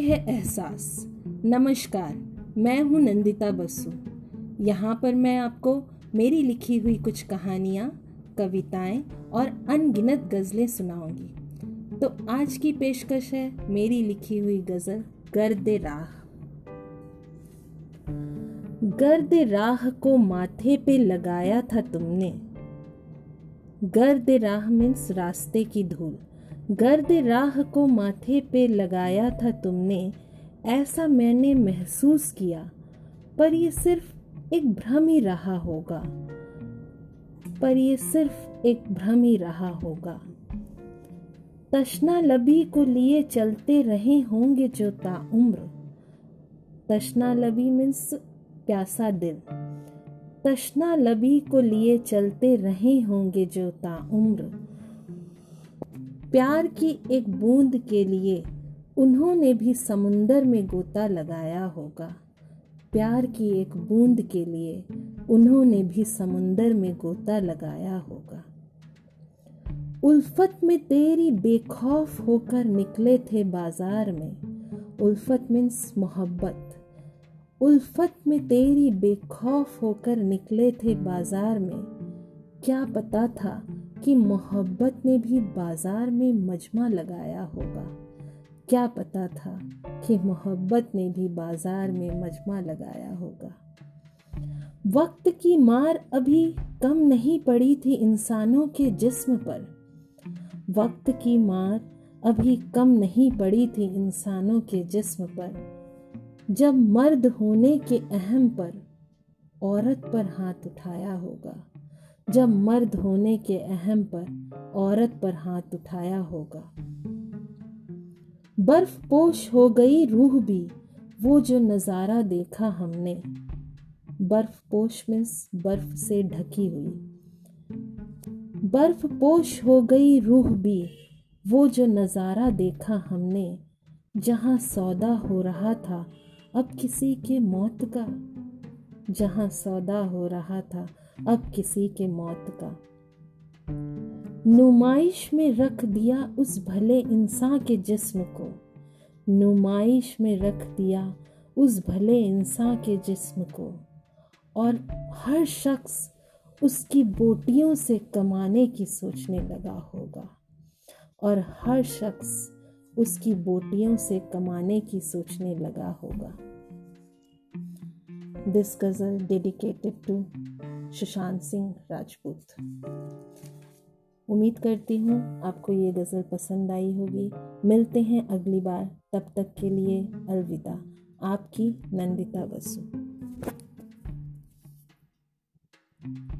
है एहसास। नमस्कार, मैं हूँ नंदिता बसु। यहाँ पर मैं आपको मेरी लिखी हुई कुछ कहानियाँ, कविताएँ और अनगिनत गज़लें सुनाऊँगी। तो आज की पेशकश है मेरी लिखी हुई गज़ल, गर्द राह। गर्द राह को माथे पे लगाया था तुमने। गर्द राह मीन्स रास्ते की धूल। गर्द राह को माथे पे लगाया था तुमने, ऐसा मैंने महसूस किया, पर ये सिर्फ़ एक भ्रम ही रहा होगा। पर ये सिर्फ़ एक भ्रम ही रहा होगा। तशना लबी को लिए चलते रहे होंगे जो ताउम्र। तशना लबी मीन्स प्यासा दिल तशना लबी को लिए चलते रहे होंगे जो ताउम्र। प्यार की एक बूंद के लिए उन्होंने भी समुंदर में गोता लगाया होगा। प्यार की एक बूंद के लिए उन्होंने भी समुंदर में गोता लगाया होगा। उल्फत में तेरी बेखौफ होकर निकले थे बाज़ार में। उल्फत मीन्स मोहब्बत। उल्फत में तेरी बेखौफ होकर निकले थे बाज़ार में। क्या पता था कि मोहब्बत ने भी बाज़ार में मजमा लगाया होगा। क्या पता था कि मोहब्बत ने भी बाज़ार में मजमा लगाया होगा। वक्त की मार अभी कम नहीं पड़ी थी इंसानों के जिस्म पर। वक्त की मार अभी कम नहीं पड़ी थी इंसानों के जिस्म पर। जब मर्द होने के अहम पर औरत पर हाथ उठाया होगा। जब मर्द होने के अहम पर, औरत पर हाथ उठाया होगा। बर्फ़ पोश हो गई रूह भी, वो जो नज़ारा देखा हमने। बर्फ़ पोश मीन्स बर्फ़ से ढकी हुई। बर्फ़ पोश हो गई रूह भी, वो जो नज़ारा देखा हमने, जहाँ सौदा हो रहा था अब किसी के मौत का, जहाँ सौदा हो रहा था अब किसी के मौत का। नुमाइश में रख दिया उस भले इंसान के जिस्म को। नुमाइश में रख दिया उस भले इंसान के जिस्म को। और हर शख्स उसकी बोटियों से कमाने की सोचने लगा होगा। और हर शख्स उसकी बोटियों से कमाने की सोचने लगा होगा। This ghazal dedicated to Sushant Singh Rajput. उम्मीद करती हूँ आपको ये गज़ल पसंद आई होगी। मिलते हैं अगली बार। तब तक के लिए अलविदा। आपकी नंदिता बसु।